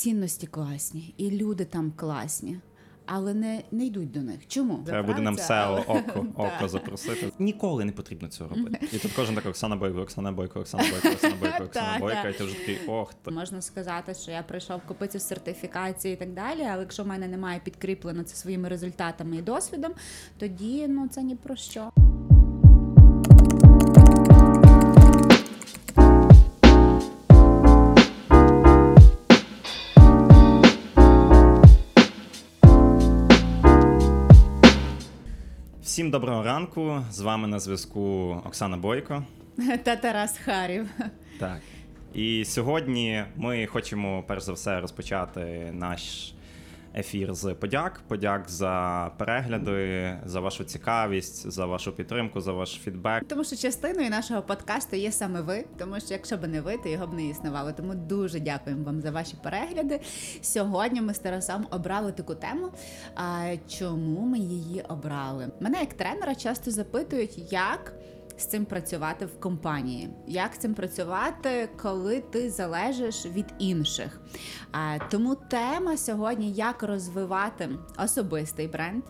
цінності класні, і люди там класні. Але не не йдуть до них. Чому Треба буде нам SEO око око запросити. Ніколи не потрібно цього робити. І тут кожен так Оксана Бойко, Оксана Бойко, Оксана Бойко, Оксана Бойко, Оксана Бойко, і ти вже такий ох. Можна сказати, що я прийшов купити сертифікації і так далі. Але якщо в мене немає підкріплено це своїми результатами і досвідом, тоді ну це ні про що. Всім доброго ранку. З вами на зв'язку Оксана Бойко та Тарас Харів. Так. І сьогодні ми хочемо перш за все розпочати наш ефір з подяк. Подяк за перегляди, за вашу цікавість, за вашу підтримку, за ваш фідбек. Тому що частиною нашого подкасту є саме ви, тому що якщо б не ви, то його б не існувало. Тому дуже дякуємо вам за ваші перегляди. Сьогодні ми з Тарасом обрали таку тему. А чому ми її обрали? Мене як тренера часто запитують, як з цим працювати в компанії. Як цим працювати, коли ти залежиш від інших? Тому тема сьогодні: як розвивати особистий бренд,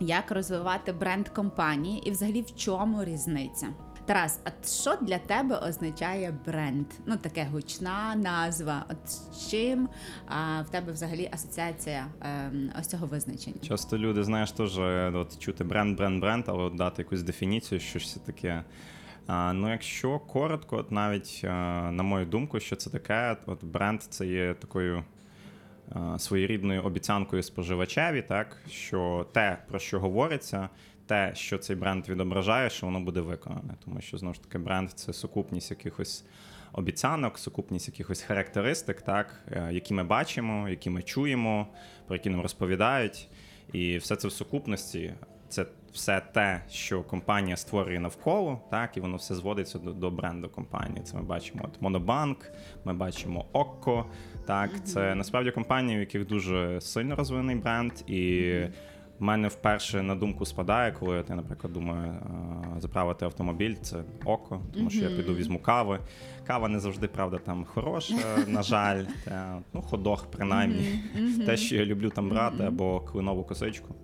як розвивати бренд компанії, і взагалі в чому різниця. Тарас, а що для тебе означає бренд? Ну таке гучна назва. От з чим а, в тебе взагалі асоціація е, ось цього визначення? Часто люди, знаєш, теж от чути бренд, бренд, бренд, але от дати якусь дефініцію, що це таке. А, Ну, якщо коротко, от навіть а, на мою думку, що це таке, от бренд це є такою. Своєрідною обіцянкою споживачеві, так що те, про що говориться, те, що цей бренд відображає, що воно буде виконане. Тому що знову ж таки бренд це сукупність якихось обіцянок, сукупність якихось характеристик, так, е, які ми бачимо, які ми чуємо, про які нам розповідають. І все це в сукупності. Це все те, що компанія створює навколо, так і воно все зводиться до до бренду компанії. Це ми бачимо от Монобанк, ми бачимо Окко. Так, це насправді компанії, у яких дуже сильно розвинений бренд, і в мене вперше на думку спадає, коли я, наприклад, думаю заправити автомобіль, це око, тому що я піду візьму кави. Кава не завжди, правда, там хороша, на жаль. Та, ну, ходох, принаймні. Те, що я люблю там брати, або клинову косичку.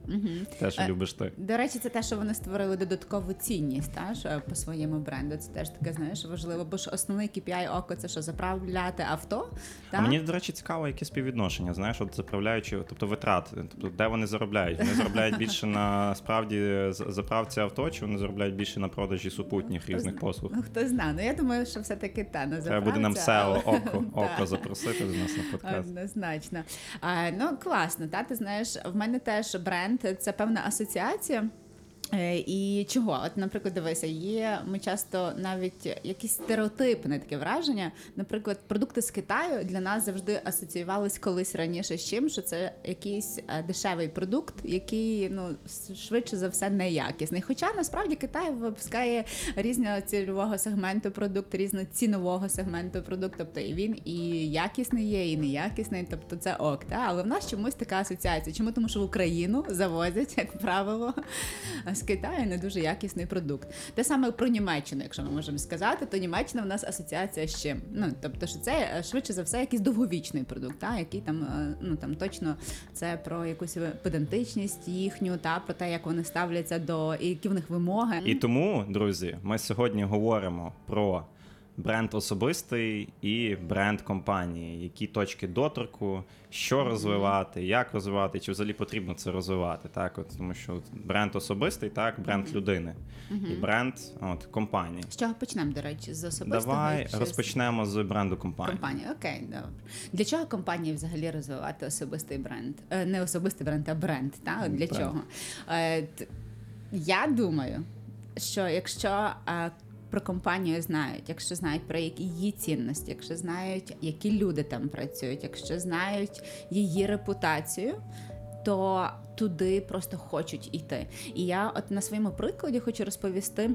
Теж е, любиш ти. До речі, це те, що вони створили додаткову цінність та, по своєму бренду. Це теж таке, знаєш, важливо, бо ж основний KPI око це що заправляти авто. А мені, до речі, цікаво, яке співвідношення, знаєш, от заправляючи, тобто витрати, тобто де вони заробляють? Вони заробляють більше на справді заправці авто, чи вони заробляють більше на продажі супутніх різних послуг? Ну хто знає. Ну я думаю, що все таки та на Треба буде нам SEO око око запросити до нас на подкаст. Однозначно. А, Ну класно, та ти знаєш, в мене теж бренд це певна асоціація. Е, і чого? От, наприклад, дивися, є ми часто навіть якісь стереотипне таке враження. Наприклад, продукти з Китаю для нас завжди асоціювались колись раніше з чим, що це якийсь е, дешевий продукт, який ну швидше за все неякісний. Хоча насправді Китай випускає різного цільового сегменту продукт, різноцінового сегменту продукт. Тобто і він і якісний є, і неякісний, тобто це ок. Та? Але в нас чомусь така асоціація. Чому тому, що в Україну завозять, як правило Китаю не дуже якісний продукт. Те саме про Німеччину, якщо ми можемо сказати, то Німеччина в нас асоціація з чим? Ну тобто, що це е, швидше за все якийсь довговічний продукт, та який там е, ну там точно це про якусь педантичність їхню, та про те, як вони ставляться до і які в них вимоги. І тому, друзі, ми сьогодні говоримо про бренд особистий і бренд компанії, які точки доторку, що розвивати, як розвивати, чи взагалі потрібно це розвивати. Так, от тому що бренд особистий, так, бренд людини і бренд от компанії. З чого почнемо, до речі, з особистого? Давай розпочнемо з бренду компанії. Компанії, окей, добре. Для чого компанії взагалі розвивати особистий бренд? Е, не особистий бренд, а бренд. Так? Для бренд. чого? Е, я думаю, що якщо е, про компанію знають, якщо знають про її цінності, якщо знають, які люди там працюють, якщо знають її репутацію. То туди просто хочуть йти. І я, от на своєму прикладі, хочу розповісти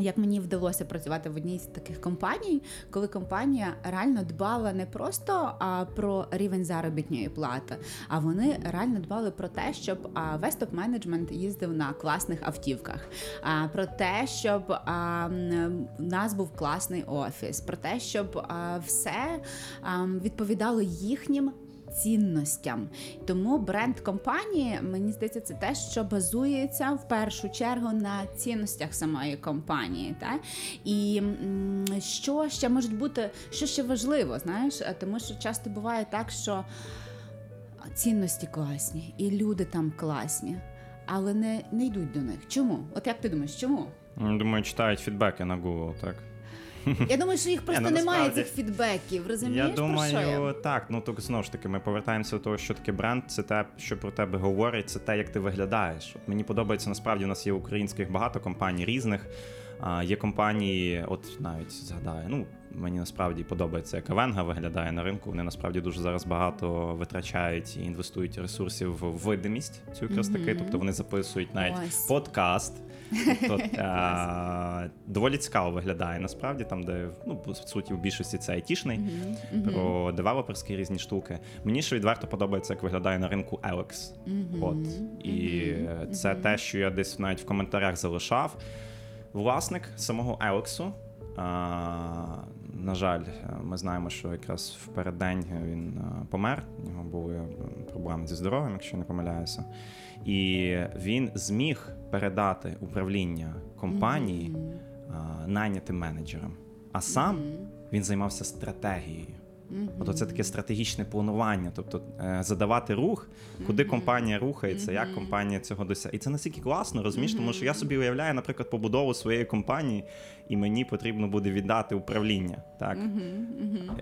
Як мені вдалося працювати в одній з таких компаній, коли компанія реально дбала не просто а, про рівень заробітної плати, а вони реально дбали про те, щоб а, весь топ-менеджмент їздив на класних автівках, а, про те, щоб а, у нас був класний офіс, про те, щоб а, все а, відповідало їхнім цінностям. Тому бренд компанії, мені здається, це те, що базується в першу чергу на цінностях самої компанії. Та? І що ще можуть бути, що ще важливо, знаєш, тому що часто буває так, що цінності класні, і люди там класні, але не, не йдуть до них. Чому? От як ти думаєш, чому? Думаю, читають фідбеки на Google, так. Я думаю, що їх просто ну, немає насправді, цих фідбеків. Розумієш, Я про що я? думаю, так. Ну так знову ж таки, ми повертаємося до того, що таке бренд, це те, що про тебе говорить, це те, як ти виглядаєш. От мені подобається насправді. У нас є українських багато компаній різних. А, є компанії, от навіть згадаю, ну мені насправді подобається, як Авенга виглядає на ринку. Вони насправді дуже зараз багато витрачають і інвестують ресурсів в видимість цю якраз таки. Тобто вони записують навіть Ось. подкаст. Тобто, а, доволі цікаво виглядає насправді, там, де ну, по суті, в більшості це айтішний, мгм, про девелоперські різні штуки. Мені ще відверто подобається, як виглядає на ринку Alex. мгм, От. І це те, що я десь навіть в коментарях залишав. Власник самого Елексу. На жаль, ми знаємо, що якраз в переддень він помер. У нього були е, проблеми зі здоров'ям, якщо не помиляюся. І він зміг передати управління компанії а, найнятим менеджерам. А сам мгм, він займався стратегією. мгм. От це таке стратегічне планування, тобто е, задавати рух, куди компанія рухається, як компанія цього досягає. І це настільки класно, розумієш, тому що я собі уявляю, наприклад, побудову своєї компанії, і мені потрібно буде віддати управління, так.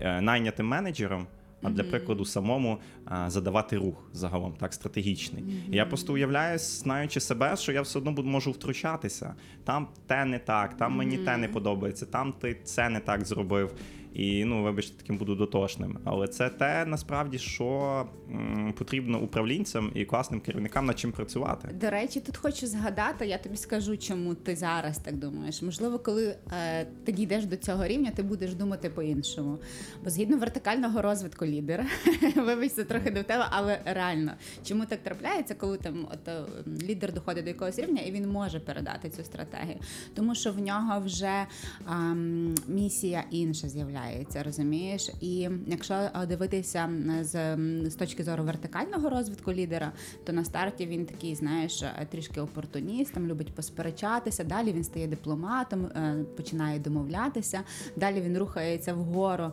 Е, найнятим менеджером. А для прикладу, самому а, задавати рух загалом, так стратегічний. І я просто уявляю, знаючи себе, що я все одно буду можу втручатися. Там те не так, там мені те не подобається, там ти це не так зробив. І ну, вибачте, таким буду дотошним. Але це те насправді, що м, потрібно управлінцям і класним керівникам над чим працювати. До речі, тут хочу згадати, я тобі скажу, чому ти зараз так думаєш. Можливо, коли е, ти дійдеш до цього рівня, ти будеш думати по-іншому. Бо згідно вертикального розвитку лідера, вибач, це трохи до тебе, але реально, чому так трапляється, коли там от, е, лідер доходить до якогось рівня і він може передати цю стратегію, тому що в нього вже ем, місія інша з'являється, розумієш? І якщо е, дивитися з, з точки зору вертикального розвитку лідера, то на старті він такий, знаєш, е, трішки опортуністом, любить посперечатися. Далі він стає дипломатом, е, починає домовлятися. Далі він рухається вгору,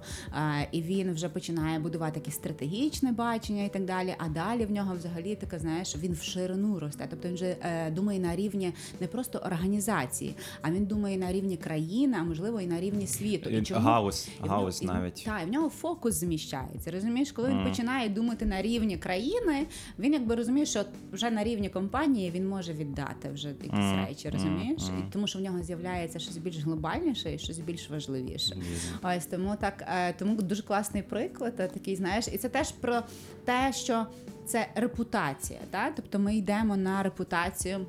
і він вже починає будувати якесь стратегічне бачення і так далі. А далі в нього взагалі таке, знаєш, він в ширину росте. Тобто він вже думає на рівні не просто організації, а він думає на рівні країни, а можливо і на рівні світу. І чому? Галузь, І в навіть. Так, і в нього фокус зміщається. Розумієш, коли він Мгм. починає думати на рівні країни, він якби розуміє, що вже на рівні компанії він може віддати вже якісь Мгм. речі, розумієш? Мгм. І тому що в нього з'являється щось більш глобальніше і щось більш важливіше. Ось тому так, е, тому дуже класний приклад, е, такий, знаєш, і це теж про те, що це репутація. Та? Тобто ми йдемо на репутацію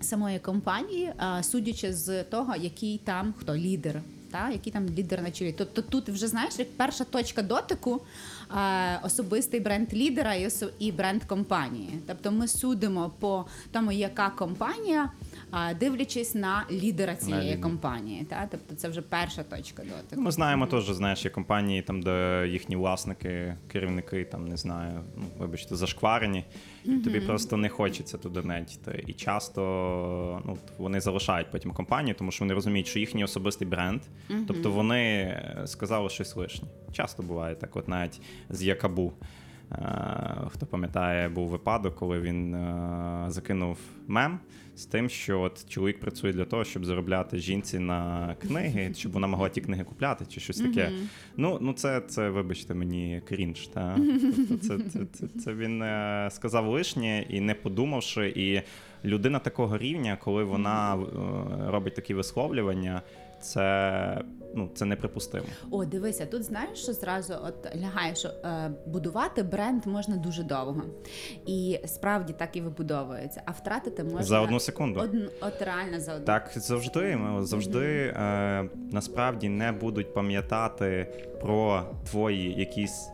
самої компанії, а, судячи з того, який там хто лідер. Та, який там лідер на чолі. Тобто тут вже знаєш, як перша точка дотику е, особистий бренд лідера і, і бренд компанії. Тобто ми судимо по тому, яка компанія, е, дивлячись на лідера цієї лідера. компанії. Та? Тобто це вже перша точка дотику. Ми знаємо теж, знаєш, є компанії, там, де їхні власники, керівники, там не знаю, ну вибачте, зашкварені, і тобі просто не хочеться туди нетіти. І часто ну, вони залишають потім компанію, тому що вони розуміють, що їхній особистий бренд, тобто вони е, сказали щось лишнє. Часто буває так, от навіть з Якабу. Е, Хто пам'ятає, був випадок, коли він е, закинув мем з тим, що от чоловік працює для того, щоб заробляти жінці на книги, щоб вона могла ті книги купляти, чи щось таке. Ну, ну це, це, вибачте, мені крінж. Та? Тобто це, це, це, це він е, сказав лишнє і не подумавши. І людина такого рівня, коли вона е, робить такі висловлювання, це, ну, це неприпустимо. О, дивися, тут знаєш, що зразу от лягає, що е, будувати бренд можна дуже довго. І справді так і вибудовується. А втратити можна За одну секунду. Од... от реально за одну. Так завжди ми завжди е, насправді не будуть пам'ятати про твої якісь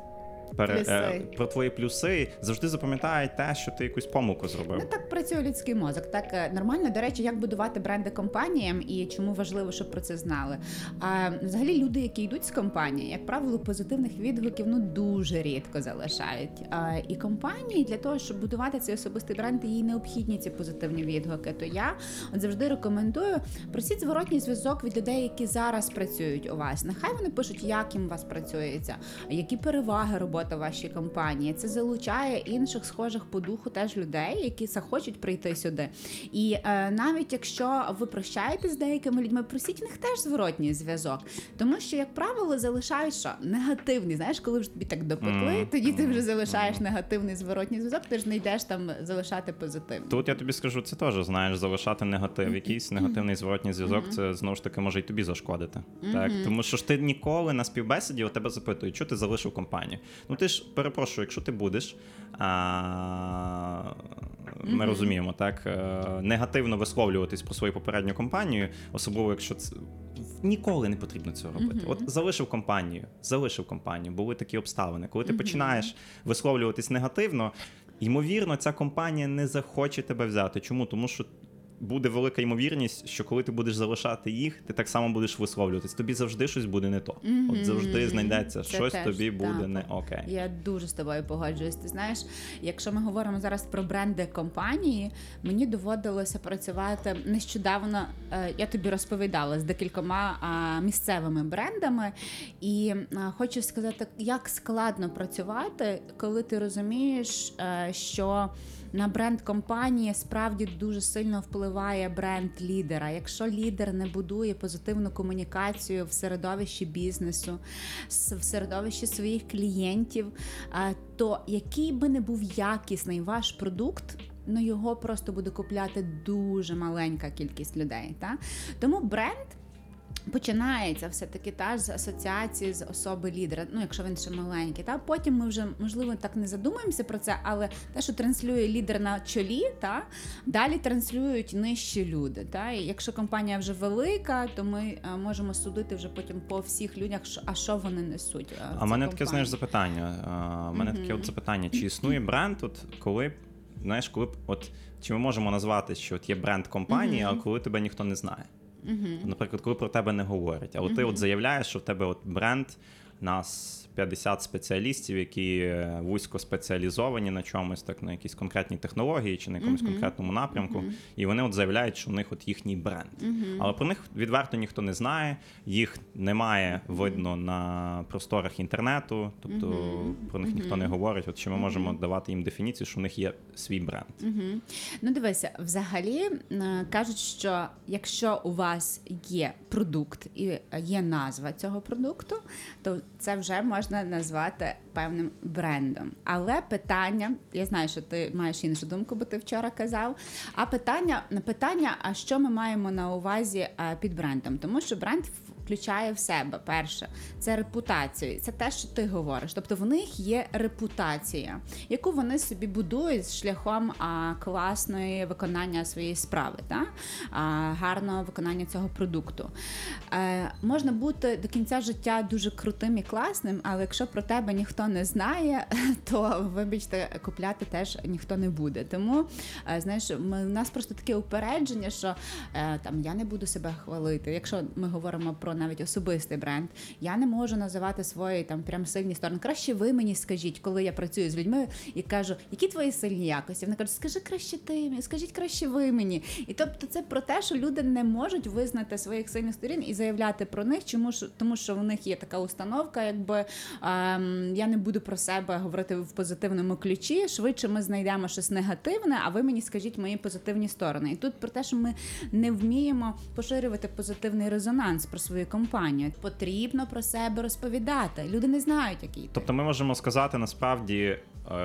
пере, е, про твої плюси. Завжди запам'ятають те, що ти якусь помилку зробив. Ну так працює людський мозок. Так е, нормально. До речі, як будувати бренди компаніям і чому важливо, щоб про це знали. А взагалі люди, які йдуть з компанії, як правило, позитивних відгуків ну дуже рідко залишають. А, і компанії для того, щоб будувати цей особистий бренд, їй необхідні ці позитивні відгуки. То я от завжди рекомендую просіть зворотній зв'язок від людей, які зараз працюють у вас. Нехай вони пишуть, як їм у вас працюється, які переваги роботи в вашій компанії. Це залучає інших схожих по духу теж людей, які захочуть прийти сюди. І е, навіть якщо ви прощаєтесь з деякими людьми, просіть в них теж зворотній зв'язок. Тому що, як правило, залишають що негативний. Знаєш, коли вже тобі так допекли, тоді ти вже залишаєш негативний зворотній зв'язок, ти ж не йдеш там залишати позитивний. Тут я тобі скажу, це теж знаєш, залишати негатив, якийсь негативний зворотній зв'язок, це знову ж таки може і тобі зашкодити. Так, тому що ж ти ніколи на співбесіді у тебе запитують, що ти залишив компанію. Ну ти ж перепрошую, якщо ти будеш. А... Ми розуміємо, так е, негативно висловлюватись про свою попередню компанію, особливо якщо це ніколи не потрібно цього робити. От залишив компанію, залишив компанію, були такі обставини. Коли ти починаєш висловлюватись негативно, ймовірно, ця компанія не захоче тебе взяти. Чому? Тому що буде велика ймовірність, що коли ти будеш залишати їх, ти так само будеш висловлюватись. Тобі завжди щось буде не то. От завжди знайдеться Це щось теж тобі буде так. не окей. Я дуже з тобою погоджуюсь. Ти знаєш, якщо ми говоримо зараз про бренди компанії, мені доводилося працювати нещодавно. е, Я тобі розповідала з декількома місцевими брендами, і хочу сказати, як складно працювати, коли ти розумієш, е, що на бренд компанії справді дуже сильно впливає бренд лідера. Якщо лідер не будує позитивну комунікацію в середовищі бізнесу, в середовищі своїх клієнтів, то який би не був якісний ваш продукт. Ну, його просто буде купляти дуже маленька кількість людей. Та? Тому бренд Починається все-таки та з асоціації з особи лідера, ну якщо він ще маленький. Та потім ми вже можливо так не задумаємося про це, але те, що транслює лідер на чолі, та далі транслюють нижчі люди. Та і якщо компанія вже велика, то ми е, можемо судити вже потім по всіх людях, що- а що вони несуть. е, А в мене таке, знаєш, запитання. А, в мене таке от запитання: чи існує бренд, от коли, знаєш, коли б- от чи ми можемо назвати, що от є бренд компанії, а коли тебе ніхто не знає? Наприклад, коли про тебе не говорять, але ти от заявляєш, що в тебе от бренд, нас 50 спеціалістів, які е, вузько спеціалізовані на чомусь, так на якісь конкретні технології чи на якомусь конкретному напрямку, і вони от заявляють, що в них от їхній бренд. Але про них відверто ніхто не знає, їх немає видно на просторах інтернету, тобто про них ніхто не говорить. От чи ми можемо давати їм дефініцію, що в них є свій бренд? Ну, дивися, взагалі е, кажуть, що якщо у вас є продукт і є назва цього продукту, то це вже можна назвати певним брендом. Але питання, я знаю, що ти маєш іншу думку, бо ти вчора казав. А питання питання: а що ми маємо на увазі е, під брендом? Тому що бренд включає в себе перше, це репутацію, це те, що ти говориш. Тобто в них є репутація, яку вони собі будують шляхом а, класної виконання своєї справи, та? а, гарного виконання цього продукту. Е, можна бути до кінця життя дуже крутим і класним, але якщо про тебе ніхто не знає, то вибачте, купляти теж ніхто не буде. Тому е, знаєш, ми, у нас просто таке упередження, що е, там я не буду себе хвалити. Якщо ми говоримо про навіть особистий бренд, я не можу називати свої там прям сильні сторони. Краще ви мені скажіть, коли я працюю з людьми і кажу, які твої сильні якості. Вони кажуть, скажи краще ти скажіть краще ви мені. І тобто, це про те, що люди не можуть визнати своїх сильних сторін і заявляти про них, чому ж тому, що в них є така установка, якби ем, я не буду про себе говорити в позитивному ключі. Швидше ми знайдемо щось негативне, а ви мені скажіть мої позитивні сторони. І тут про те, що ми не вміємо поширювати позитивний резонанс про свою компанію. Потрібно про себе розповідати. Люди не знають, який ти. Тобто ми можемо сказати насправді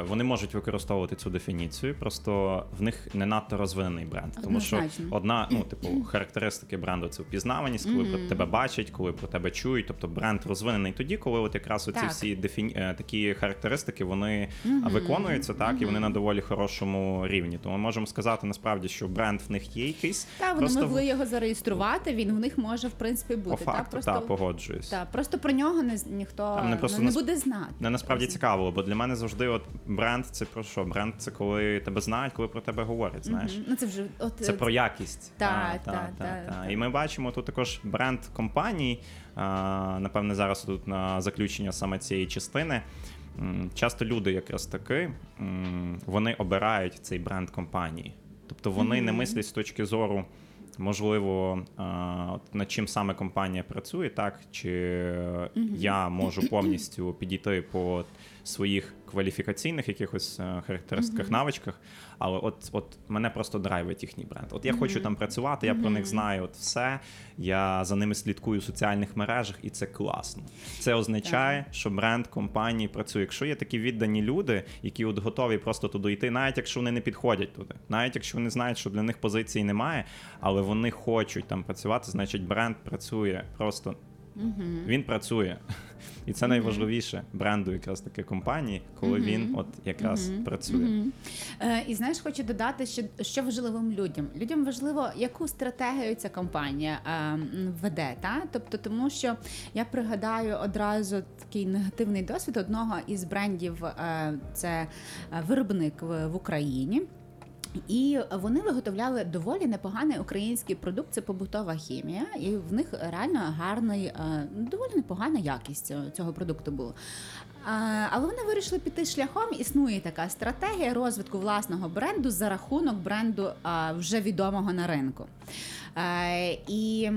вони можуть використовувати цю дефініцію, просто в них не надто розвинений бренд. Тому що одна, ну, типу, характеристики бренду це впізнаваність, коли про тебе бачать, коли про тебе чують. Тобто бренд розвинений тоді, коли от якраз оці Так. всі дефіні... е, такі характеристики вони виконуються, так, і вони на доволі хорошому рівні. Тому ми можемо сказати насправді, що бренд в них є якийсь. Та вони просто могли його зареєструвати. Він в них може в принципі бути. по факту, та, просто, та, погоджуюсь. та, просто про нього не ніхто Там не просто ну, не буде знати. Не насправді цікаво, бо для мене завжди от бренд це про що? Бренд це коли тебе знають, коли про тебе говорять. Знаєш. Ну це вже от це про якість. Та, та, та, та, та, та. та. І ми бачимо тут також бренд компаній. Напевне, зараз тут на заключення саме цієї частини. Часто люди якраз таки вони обирають цей бренд компанії. Тобто вони не мислять з точки зору, можливо, над чим саме компанія працює, так чи я можу повністю підійти по своїх кваліфікаційних якихось е, характеристиках, навичках, але от, от мене просто драйвить їхній бренд. От я хочу там працювати, я про них знаю от все. Я за ними слідкую в соціальних мережах, і це класно. Це означає, що бренд компанії працює. Якщо є такі віддані люди, які от готові просто туди йти, навіть якщо вони не підходять туди, навіть якщо вони знають, що для них позиції немає, але вони хочуть там працювати, значить бренд працює просто. Він працює, і це найважливіше бренду, якраз таки компанії, коли він от якраз працює. Е, і знаєш, хочу додати, що, що важливим людям. Людям важливо, яку стратегію ця компанія е, веде. Та? Тобто, тому що я пригадаю одразу такий негативний досвід одного із брендів, е, це виробник в, в Україні. І вони виготовляли доволі непоганий український продукт, це побутова хімія, і в них реально гарний, е, доволі непогана якість цього- цього продукту була. Але вони вирішили піти шляхом. Існує така стратегія розвитку власного бренду за рахунок бренду вже відомого на ринку. Е, І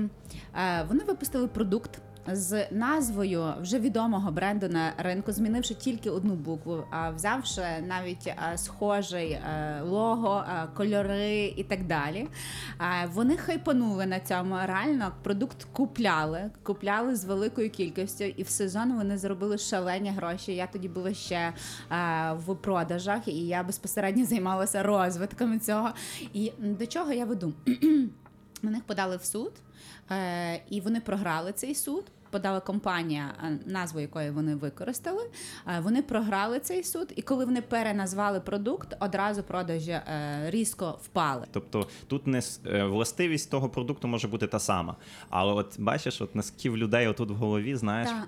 е, вони випустили продукт. З назвою вже відомого бренду на ринку, змінивши тільки одну букву, а взявши навіть е, схожий е, лого, е, кольори і так далі. Вони хайпанули на цьому. Реально продукт купляли, купляли з великою кількістю, і в сезон вони заробили шалені гроші. Я тоді була ще в продажах, і я безпосередньо займалася розвитком цього. І до чого я веду? На них подали в суд, і вони програли цей суд. Подала компанія, е, назву якої вони використали. Е, Вони програли цей суд, і коли вони переназвали продукт, одразу продажі е, різко впали. Тобто тут не е, властивість того продукту може бути та сама. Але от бачиш, от наскільки в людей отут в голові, знаєш, Так.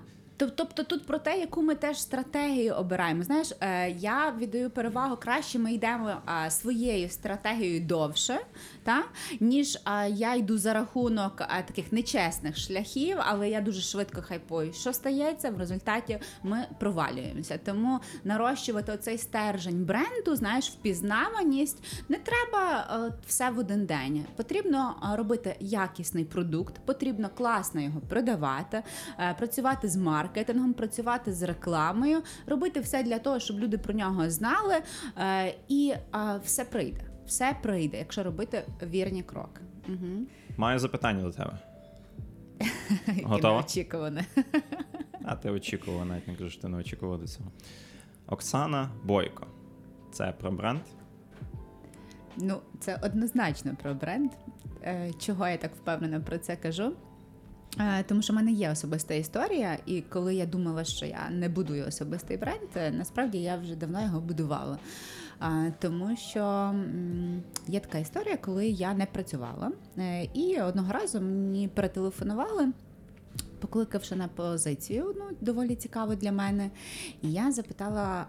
Тобто тут про те, яку ми теж стратегію обираємо. Знаєш, е, я віддаю перевагу краще. Ми йдемо своєю стратегією довше, та ніж а, я йду за рахунок а, таких нечесних шляхів, але я дуже швидко хайпую. Що стається в результаті? Ми провалюємося. Тому нарощувати оцей стержень бренду, знаєш, впізнаваність не треба е, все в один день. Потрібно е, робити якісний продукт, потрібно класно його продавати, е, працювати з маркетингом, працювати з рекламою, робити все для того, щоб люди про нього знали, е, і е, все прийде. Все прийде, якщо робити вірні кроки. Угу. маю запитання до тебе. Готова? Неочікуване. А ти очікувала, навіть не кажу, що ти не очікувала до цього. Оксана Бойко. Це про бренд. Ну, це однозначно про бренд. Е, Чого я так впевнено про це кажу? Е, Тому що в мене є особиста історія, і коли я думала, що я не будую особистий бренд, е, насправді я вже давно його будувала. Тому що є така історія, коли я не працювала, Е, і одного разу мені перетелефонували. Покликавши на позицію, ну доволі цікаво для мене. І я запитала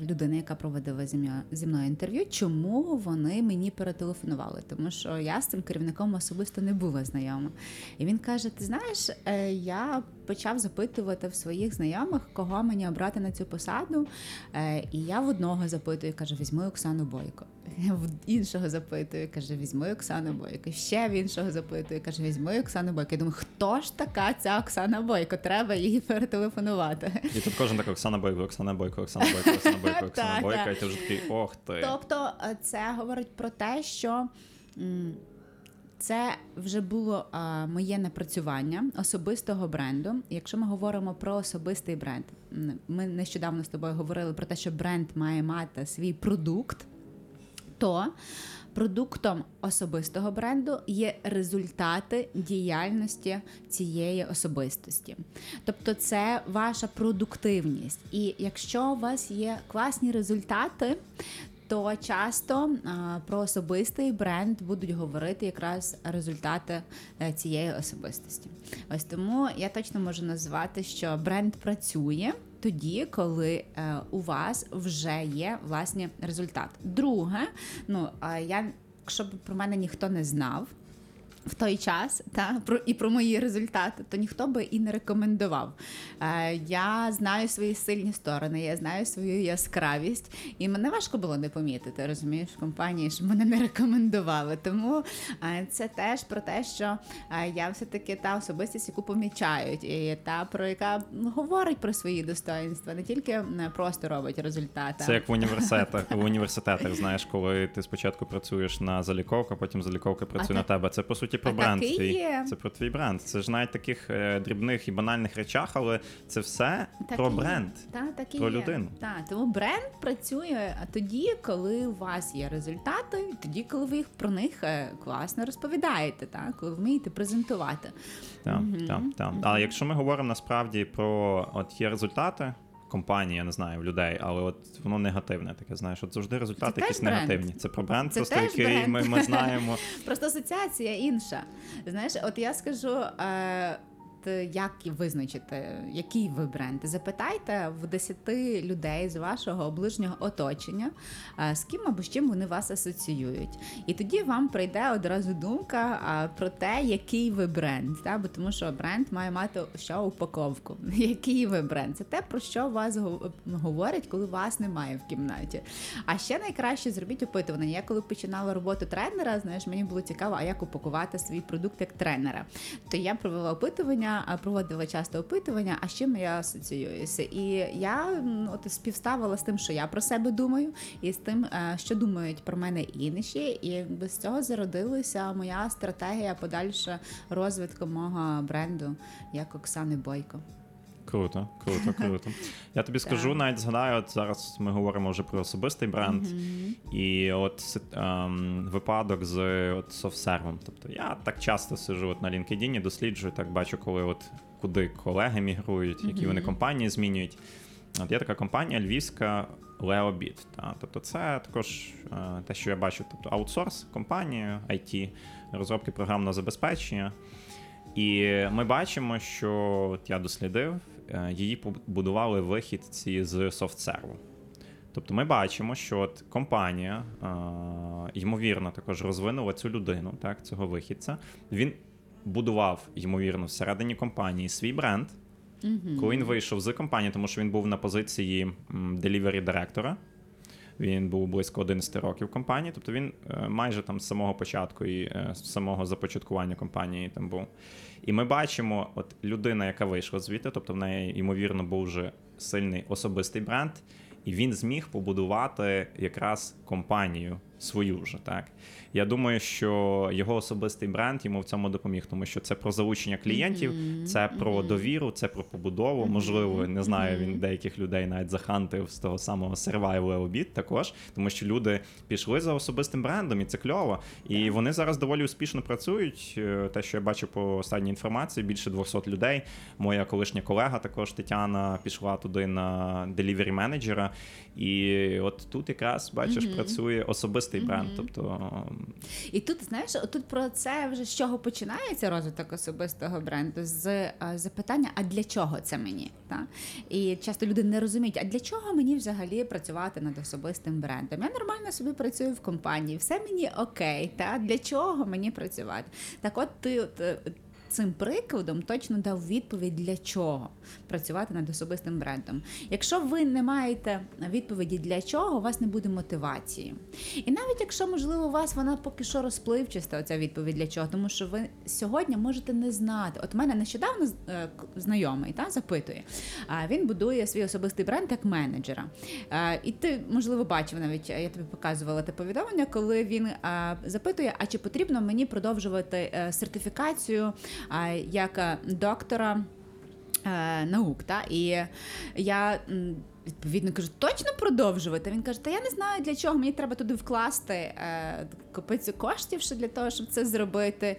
в людини, яка проводила зі мною, інтерв'ю, чому вони мені перетелефонували, тому що я з цим керівником особисто не була знайома. І він каже: Ти знаєш, е, я почав запитувати в своїх знайомих, кого мені обрати на цю посаду. Е, І я в одного запитую, каже: візьми Оксану Бойко. В іншого запитую, каже: візьми Оксану Бойко. Ще в іншого запитую, каже: візьми Оксану Бойко. Я думаю, хто ж така ця Оксана Бойко? Треба їй перетелефонувати. І тут кожен так Оксана Бойко, Оксана Бойко, Оксана Бойко, Оксана Бойко, Оксана Бойко, і ти вже такий ох ти. Тобто, е, це говорить про те, що. Це вже було а, моє напрацювання особистого бренду. Якщо ми говоримо про особистий бренд, ми нещодавно з тобою говорили про те, що бренд має мати свій продукт, то продуктом особистого бренду є результати діяльності цієї особистості. Тобто, це ваша продуктивність. І якщо у вас є класні результати, то часто про особистий бренд будуть говорити якраз результати е, цієї особистості. Ось тому я точно можу назвати, що бренд працює тоді, коли е, у вас вже є власне результат. Друге, ну я, якщо б про мене ніхто не знав. В той час та про і про мої результати, то ніхто би і не рекомендував. Е, я знаю свої сильні сторони, я знаю свою яскравість, і мене важко було не помітити. Розумієш, в компанії що мене не рекомендували. Тому е, це теж про те, що е, я все таки та особистість, яку помічають, і та про яка говорить про свої достоинства, не тільки просто робить результати. Це як в університетах, в університетах, знаєш, коли ти спочатку працюєш на заліковку, потім заліковка працює А на тебе. Це по суті про а бренд. твій. є. Це про твій бренд. Це ж навіть таких е, дрібних і банальних речах, але це все Так про є. бренд. Та, так і про є. людину. Та, тому бренд працює тоді, коли у вас є результати, тоді, коли ви їх про них е, класно розповідаєте, та, коли вмієте презентувати. Так, так, так. Але якщо ми говоримо насправді про от є результати. Компанії, я не знаю, людей, але от воно негативне таке, знаєш, от завжди результати Це якісь негативні. Це про бренд, Це просто який бренд. Ми, ми знаємо. Просто асоціація інша. Знаєш, от я скажу. Е- як визначити, який ви бренд? Запитайте в 10 людей з вашого ближнього оточення, е, з ким або з чим вони вас асоціюють. І тоді вам прийде одразу думка про те, який ви бренд. Та? Бо тому що бренд має мати що упаковку. Який ви бренд? Це те, про що вас говорять, коли вас немає в кімнаті. А ще найкраще зробіть опитування. Я коли починала роботу тренера, знаєш, мені було цікаво, а як упакувати свій продукт як тренера. То я провела опитування, проводила часто опитування, а з чим я асоціююся. І я от співставила з тим, що я про себе думаю, і з тим, е, що думають про мене інші. І без цього зародилася моя стратегія подальшого розвитку мого бренду як Оксани Бойко. Круто, круто, круто. Я тобі скажу, Так. навіть згадаю, от зараз ми говоримо вже про особистий бренд, і от ем, випадок з от софтсервом. Тобто я так часто сиджу от на LinkedIn, досліджую, так бачу, коли от куди колеги мігрують, які вони компанії змінюють. От є така компанія львівська Leobit. Та, тобто це також е, те, що я бачу, тобто аутсорс компанія, IT, розробки програмного забезпечення. І ми бачимо, що от я дослідив, її побудували вихід ці з софтсерву. Тобто ми бачимо, що от компанія, е, ймовірно, також розвинула цю людину, так, цього вихідця. Він будував, ймовірно, всередині компанії свій бренд. Коли він вийшов з компанії, тому що він був на позиції делівері директора. Він був близько 11 років компанії, тобто він е, майже там з самого початку і е, з самого започаткування компанії там був. І ми бачимо, от людина, яка вийшла звідти, тобто в неї, ймовірно, був вже сильний особистий бренд, і він зміг побудувати якраз компанію свою вже. Так я думаю, що його особистий бренд йому в цьому допоміг, тому що це про залучення клієнтів, це про довіру, це про побудову. Можливо, не знаю, він деяких людей навіть захантив з того самого Survival обід також, тому що люди пішли за особистим брендом, і це кльово. І вони зараз доволі успішно працюють. Е, Те, що я бачу по останній інформації, більше 200 людей. Моя колишня колега, також Тетяна, пішла туди на делівері менеджера. І от тут якраз бачиш, працює особистий бренд. Тобто І тут, знаєш, тут про це вже з чого починається розвиток особистого бренду? З е, запитання, а для чого це мені? Та? І часто люди не розуміють, а для чого мені взагалі працювати над особистим брендом? Я нормально собі працюю в компанії, все мені окей. Та? Для чого мені працювати? Так от ти. от, е, цим прикладом точно дав відповідь для чого працювати над особистим брендом. Якщо ви не маєте відповіді для чого, у вас не буде мотивації. І навіть якщо, можливо, у вас вона поки що розпливчаста, оця відповідь для чого, тому що ви сьогодні можете не знати. От мене нещодавно е, знайомий та запитує. Він будує свій особистий бренд як менеджера. І ти, можливо, бачив навіть, я тобі показувала те повідомлення, коли він запитує, а чи потрібно мені продовжувати е, сертифікацію як е, доктора е, наук. Та? І я відповідно кажу, точно продовжувати. Він каже, та я не знаю для чого, мені треба туди вкласти е, копицю коштів ще для того, щоб це зробити.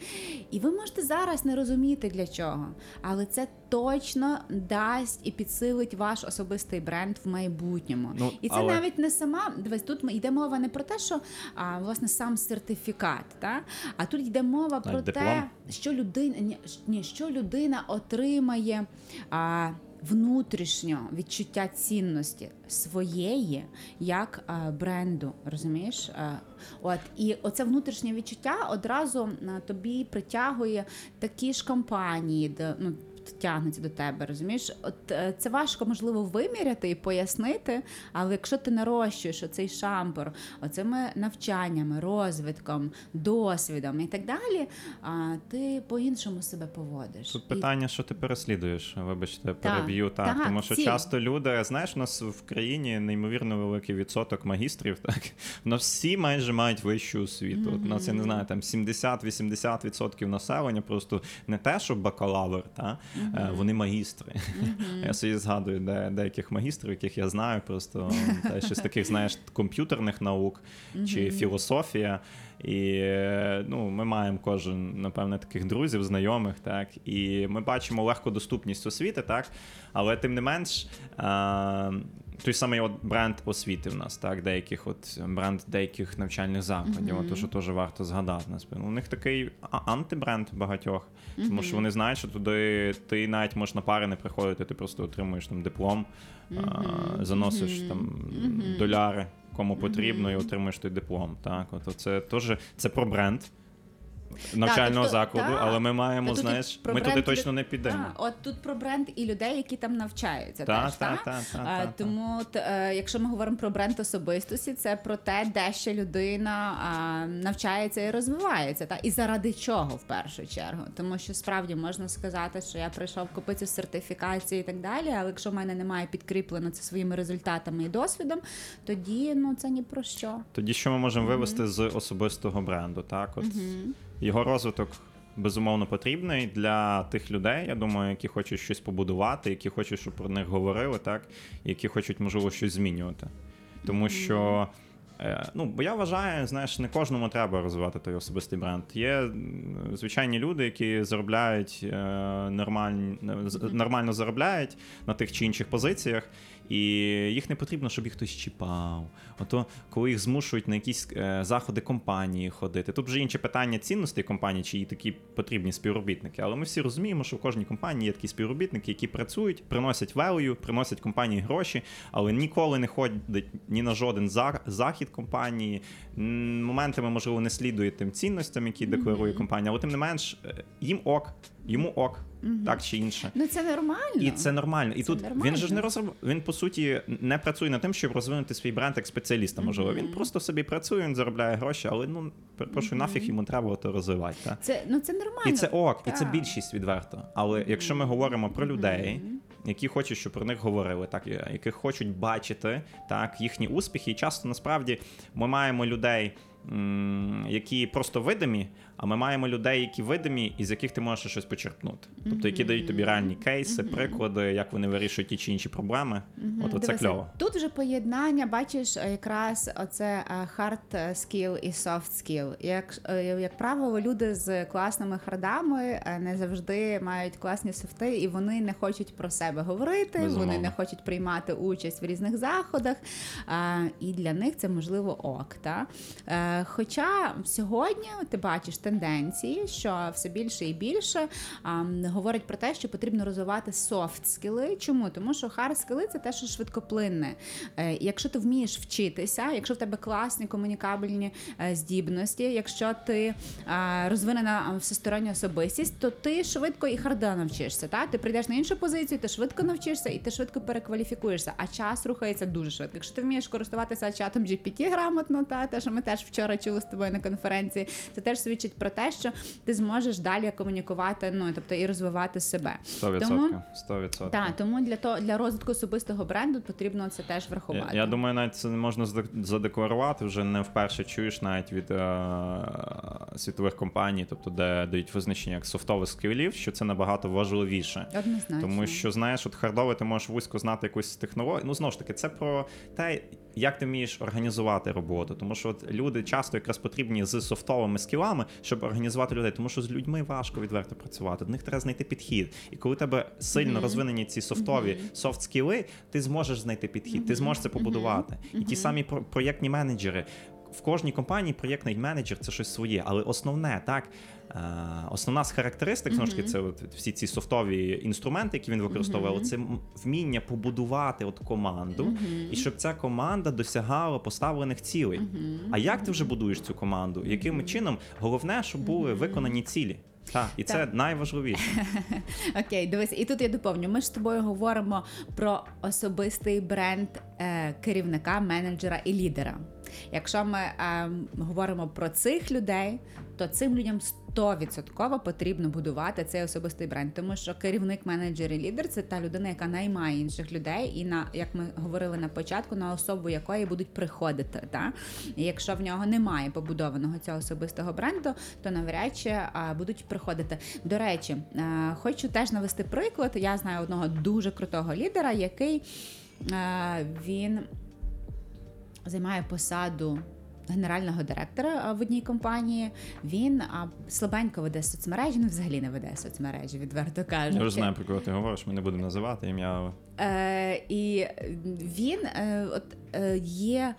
І ви можете зараз не розуміти для чого, але це точно дасть і підсилить ваш особистий бренд в майбутньому. Ну, і це але- навіть не сама. Дивись, тут йде мова не про те, що а, власне сам сертифікат, та? а тут йде мова про диплом. те, що людина ні, що людина отримає а, внутрішньо відчуття цінності своєї як а, бренду. Розумієш? А, от і оце внутрішнє відчуття одразу а, тобі притягує такі ж компанії, де ну. Тягнеться до тебе, розумієш? От е, це важко можливо виміряти і пояснити, але якщо ти нарощуєш оцей шампур, оцими навчаннями, розвитком, досвідом і так далі, а ти по-іншому себе поводиш. Тут І- питання, що ти переслідуєш, вибачте, переб'ю так. так, тому що ціль. часто люди, знаєш, у нас в країні неймовірно великий відсоток магістрів, так у нас всі майже мають вищу освіту. От У нас я не знаю, там 70-80% населення просто не те, що бакалавр, та е, вони магістри. Я собі згадую де, деяких магістрів, яких я знаю, просто та, щось таких, знаєш, комп'ютерних наук чи філософія. І е, ну, ми маємо кожен, напевне, таких друзів, знайомих, так, і ми бачимо легкодоступність освіти, так, але тим не менш. А, той самий от бренд освіти в нас, так, деяких от бренд деяких навчальних закладів, mm-hmm. от, що теж варто згадати. У них такий антибренд багатьох, тому що вони знають, що туди ти навіть можеш на пари не приходити, ти просто отримуєш там диплом, а, заносиш там доляри кому потрібно, і отримуєш той диплом. Так, от це теж це про бренд навчального тобто, закладу, так. але ми маємо, Та тут знаєш, ми туди точно не підемо. От тут про бренд і людей, які там навчаються. Та, теж, та, та? та, та, та, та. Тому, е, якщо ми говоримо про бренд особистості, це про те, де ще людина навчається і розвивається, та і заради чого в першу чергу. Тому що справді можна сказати, що я пройшов купити сертифікації і так далі. Але якщо в мене немає підкріплено це своїми результатами і досвідом, тоді ну це ні про що. Тоді що ми можемо вивести з особистого бренду? Так, от його розвиток безумовно потрібний для тих людей, я думаю, які хочуть щось побудувати, які хочуть, щоб про них говорили, так, які хочуть, можливо, щось змінювати. Тому що. е, Ну, бо я вважаю, знаєш, не кожному треба розвивати той особистий бренд. Є звичайні люди, які заробляють е, нормаль... нормально заробляють на тих чи інших позиціях, і їх не потрібно, щоб їх хтось чіпав. Ото коли їх змушують на якісь е, заходи компанії ходити. Тут вже інше питання цінностей компанії, чи їй такі потрібні співробітники. Але ми всі розуміємо, що в кожній компанії є такі співробітники, які працюють, приносять value, приносять компанії гроші, але ніколи не ходять ні на жоден за- захід компанії. Моментами, можливо, не слідує тим цінностям, які декларує компанія, але тим не менш, е, їм ок, йому ок, так чи інше. Ну це нормально. І це нормально. І Це тут нормально. він же ж не розроб... він по суті не працює над тим, щоб розвинути свій бренд як спеціаліста. Можливо, він просто собі працює, він заробляє гроші, але ну перепрошую, нафіг йому треба то розвивати. Та? Це ну це нормально. І це ок, і це більшість відверто. Але якщо ми говоримо про людей, які хочуть, щоб про них говорили, так яких хочуть бачити так їхні успіхи, і часто насправді ми маємо людей. Які просто видимі, а ми маємо людей, які видимі, із яких ти можеш щось почерпнути. Тобто, які дають тобі реальні кейси, приклади, як вони вирішують ті чи інші проблеми. От оце Дивися, кльово. Тут вже поєднання, бачиш, якраз оце е, hard skill і soft skill. Як, е, як правило, люди з класними хардами е, не завжди мають класні софти, і вони не хочуть про себе говорити, Безумовно. вони не хочуть приймати участь в різних заходах. І для них це можливо ok. Та? Хоча сьогодні ти бачиш тенденції, що все більше і більше а, говорять про те, що потрібно розвивати soft skill и. Чому? Тому що hard skill и це те, що швидкоплинне. Е, Якщо ти вмієш вчитися, якщо в тебе класні комунікабельні е, здібності, якщо ти е, розвинена всестороння особистість, то ти швидко і hard а навчишся. Та? Ти прийдеш на іншу позицію, ти швидко навчишся і ти швидко перекваліфікуєшся. А час рухається дуже швидко. Якщо ти вмієш користуватися чатом GPT грамотно, та те, що ми теж вчора чули з тобою на конференції, це теж свідчить про те, що ти зможеш далі комунікувати, ну тобто і розвивати себе. 100%. Тому 100%. так, тому для того для розвитку особистого бренду потрібно це теж врахувати. Я, я думаю, навіть це можна заде- задекларувати вже не вперше чуєш навіть від е- світових компаній, тобто де дають визначення як софтових скілів, що це набагато важливіше. Однозначно. Тому що знаєш, от хардове ти можеш вузько знати якусь технологію. Ну знову ж таки, це про те, як ти вмієш організувати роботу. Тому що от люди часто якраз потрібні з софтовими скілами, щоб організувати людей. Тому що з людьми важко відверто працювати. До них треба знайти підхід. І коли у тебе сильно розвинені ці софтові софт скіли, ти зможеш знайти підхід, ти зможеш це побудувати. І ті самі про- проєктні менеджери. В кожній компанії проєктний менеджер це щось своє, але основне так. е, Основна з характеристик знову ж таки, це от всі ці софтові інструменти, які він використовує, але це вміння побудувати от команду, і щоб ця команда досягала поставлених цілей. А як ти вже будуєш цю команду? Яким чином? Головне, щоб були виконані цілі. Так, і це найважливіше. Окей, дивись, і тут я доповню. Ми ж з тобою говоримо про особистий бренд е, керівника, менеджера і лідера. Якщо ми е, говоримо про цих людей, то цим людям 100% потрібно будувати цей особистий бренд, тому що керівник, менеджер і лідер це та людина, яка наймає інших людей, і на як ми говорили на початку, на особу якої будуть приходити. Та? І якщо в нього немає побудованого цього особистого бренду, то навряд чи а, будуть приходити. До речі, е, хочу теж навести приклад. Я знаю одного дуже крутого лідера, який е, він займає посаду. Генерального директора в одній компанії він а, слабенько веде соцмережі, ну взагалі не веде соцмережі, відверто кажучи. Я вже знаю, про кого ти говориш, ми не будемо називати ім'я. Е, і він е, от, е, є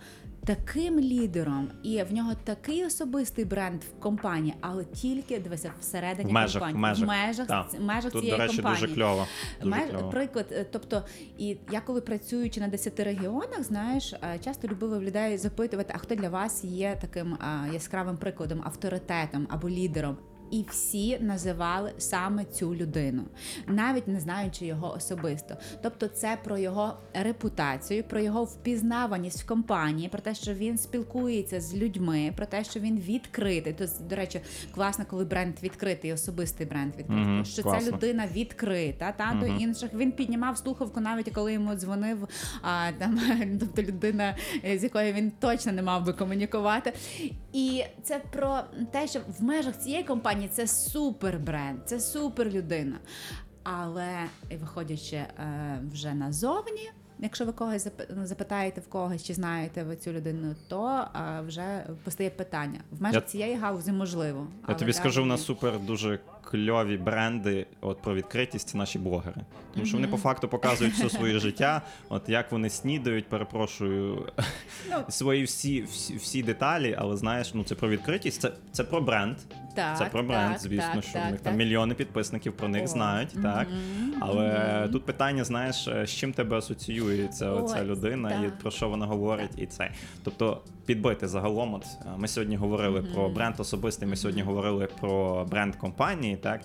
таким лідером, і в нього такий особистий бренд в компанії, але тільки дивися всередині В межах, компанії. в межах. в межах, Так. межах Тут, цієї до речі, компанії. дуже кльово. Дуже Меж, кльово. приклад, е, тобто, і я коли працюючи на 10 регіонах, знаєш, е, часто любила в людей запитувати, а хто для вас є таким е, яскравим прикладом, авторитетом або лідером. І всі називали саме цю людину, навіть не знаючи його особисто. Тобто, це про його репутацію, про його впізнаваність в компанії, про те, що він спілкується з людьми, про те, що він відкритий. То, до речі, класно, коли бренд відкритий, особистий бренд відкритий. Мгм, що класно. ця людина відкрита та до інших. Він піднімав слухавку, навіть коли йому дзвонив а, там, тобто людина, з якою він точно не мав би комунікувати. І це про те, що в межах цієї компанії це супер бренд, це супер людина. Але виходячи е, вже назовні. Якщо ви когось зап- запитаєте в когось, чи знаєте ви цю людину, то е, вже постає питання. В межах цієї галузі можливо. Я тобі скажу, в нас супер дуже кльові бренди от про відкритість наші блогери. Тому що вони по факту показують все своє життя, от як вони снідають, перепрошую Ну. свої всі, всі, всі деталі, але знаєш, ну це про відкритість, це, це про бренд. Так, це про бренд, так, звісно, так, що так, в них там мільйони підписників про них О, знають, так. Але тут питання, знаєш, е, з чим тебе асоціюється оця людина і про що вона говорить, і це. Тобто підбити загалом. От е, ми сьогодні говорили про бренд особистий, ми сьогодні говорили про бренд компанії, так.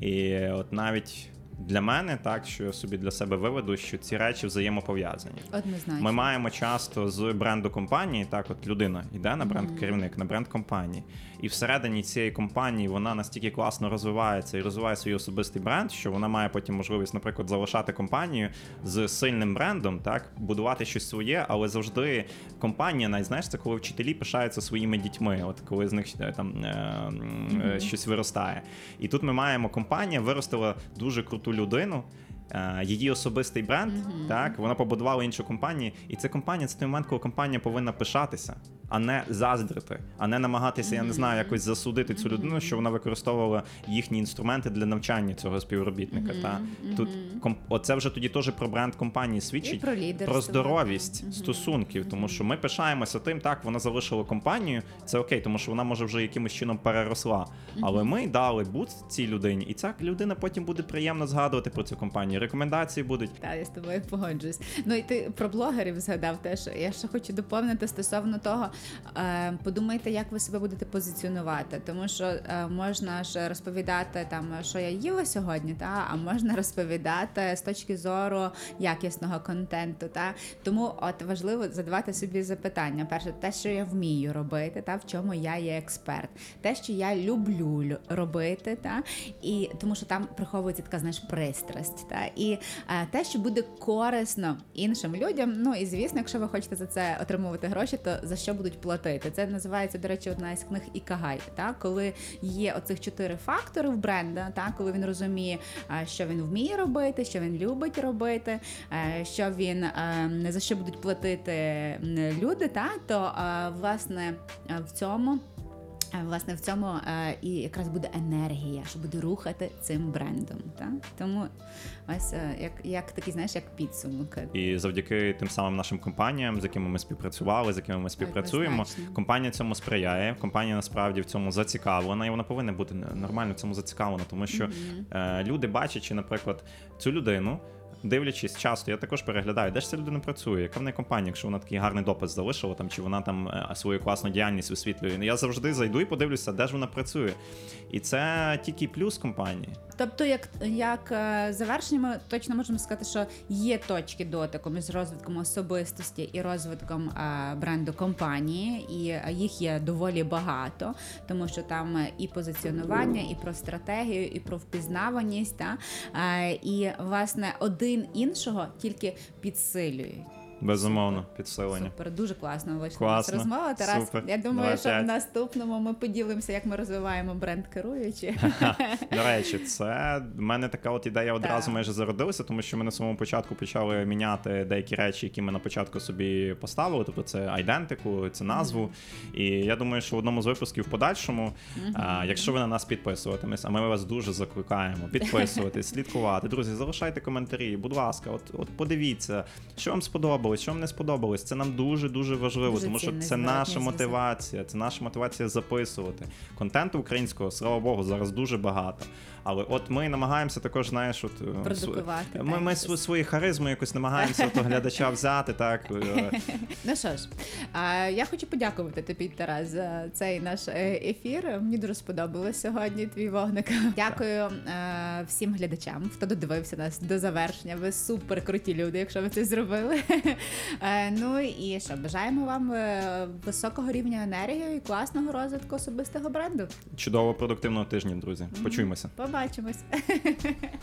І от навіть для мене, так, що я собі для себе виведу, що ці речі взаємопов'язані. Однозначно. Ми маємо часто з бренду компанії, так, от людина йде на бренд керівник, на бренд компанії, і всередині цієї компанії вона настільки класно розвивається і розвиває свій особистий бренд, що вона має потім можливість, наприклад, залишати компанію з сильним брендом, так, будувати щось своє, але завжди компанія, навіть знаєш, це коли вчителі пишаються своїми дітьми, от коли з них е, там е, е, щось виростає. І тут ми маємо компанія виростила дуже круту людину. Її особистий бренд, так вона побудувала іншу компанію, і ця компанія це той момент, коли компанія повинна пишатися. А не заздрити, а не намагатися, я не знаю, якось засудити цю людину, що вона використовувала їхні інструменти для навчання цього співробітника. Та тут оце вже тоді теж про бренд компанії свідчить про про здоровість стосунків, тому що ми пишаємося тим, так вона залишила компанію. Це окей, тому що вона може вже якимось чином переросла. Але ми дали бут цій людині, і ця людина потім буде приємно згадувати про цю компанію. Рекомендації будуть. Так, я з тобою погоджуюсь. Ну і ти про блогерів згадав теж. Я ще хочу доповнити стосовно того, подумайте, як ви себе будете позиціонувати, тому що е, можна ж розповідати там, що я їла сьогодні, та а можна розповідати з точки зору якісного контенту. Та тому от важливо задавати собі запитання. Перше, те, що я вмію робити, та в чому я є експерт, те, що я люблю робити, та і тому, що там приховується така знаєш пристрасть, та і е, те, що буде корисно іншим людям. Ну і звісно, якщо ви хочете за це отримувати гроші, то за що будуть платити? Це називається, до речі, одна із книг Ікагай, та коли є оцих чотири фактори в бренда, та коли він розуміє, що він вміє робити, що він любить робити, е, що він е, за що будуть платити люди, та то е, власне в цьому. Е, Власне, в цьому е, і якраз буде енергія, що буде рухати цим брендом. Та? Тому ось е, як, як такий, знаєш, як підсумок. І завдяки тим самим нашим компаніям, з якими ми співпрацювали, з якими ми співпрацюємо, Однозначно. компанія цьому сприяє. Компанія насправді в цьому зацікавлена, і вона повинна бути нормально в цьому зацікавлена, тому що е, люди, бачачи, наприклад, цю людину. Дивлячись часто, я також переглядаю, де ж ця людина працює, яка в неї компанія, якщо вона такий гарний допис залишила, там чи вона там е, свою класну діяльність висвітлює. Я завжди зайду і подивлюся, де ж вона працює. І це тільки плюс компанії. Тобто, як, як е, завершення, ми точно можемо сказати, що є точки дотику між розвитком особистості і розвитком е, бренду компанії, і е, їх є доволі багато, тому що там і позиціонування, і про стратегію, і про впізнаваність. Та? І власне один іншого тільки підсилюють. Безумовно, підсилення. Супер, дуже класно нас розмова. Тарас, супер. я думаю, Давай що в наступному ми поділимося, як ми розвиваємо бренд керуючи. До речі, це в мене така от ідея одразу Так. майже зародилася, тому що ми на самому початку почали міняти деякі речі, які ми на початку собі поставили. Тобто це айдентику, це назву. І я думаю, що в одному з випусків в подальшому, а, якщо ви на нас підписуватимесь, а ми вас дуже закликаємо підписуватись, слідкувати. Друзі, залишайте коментарі, будь ласка, от, от подивіться, що вам сподобалось, що вам не сподобалось. Це нам дуже дуже важливо, Дуже тому що це наша мотивація, це наша мотивація записувати. Контенту українського, слава Богу, зараз дуже багато. Але от ми намагаємося також, знаєш, от е, Продукувати, Ми, ми св- свої харизми якось намагаємося от, глядача взяти. Так е, Ну що ж, а, я хочу подякувати тобі, Тарас, за цей наш е, ефір. Мені дуже сподобалось сьогодні твій вогник. Дякую е, всім глядачам, хто додивився нас до завершення. Ви супер круті люди, якщо ви це зробили. Е, Ну і що, бажаємо вам високого рівня енергії і класного розвитку особистого бренду. чудово продуктивного тижня, друзі. Почуємося. ótimas.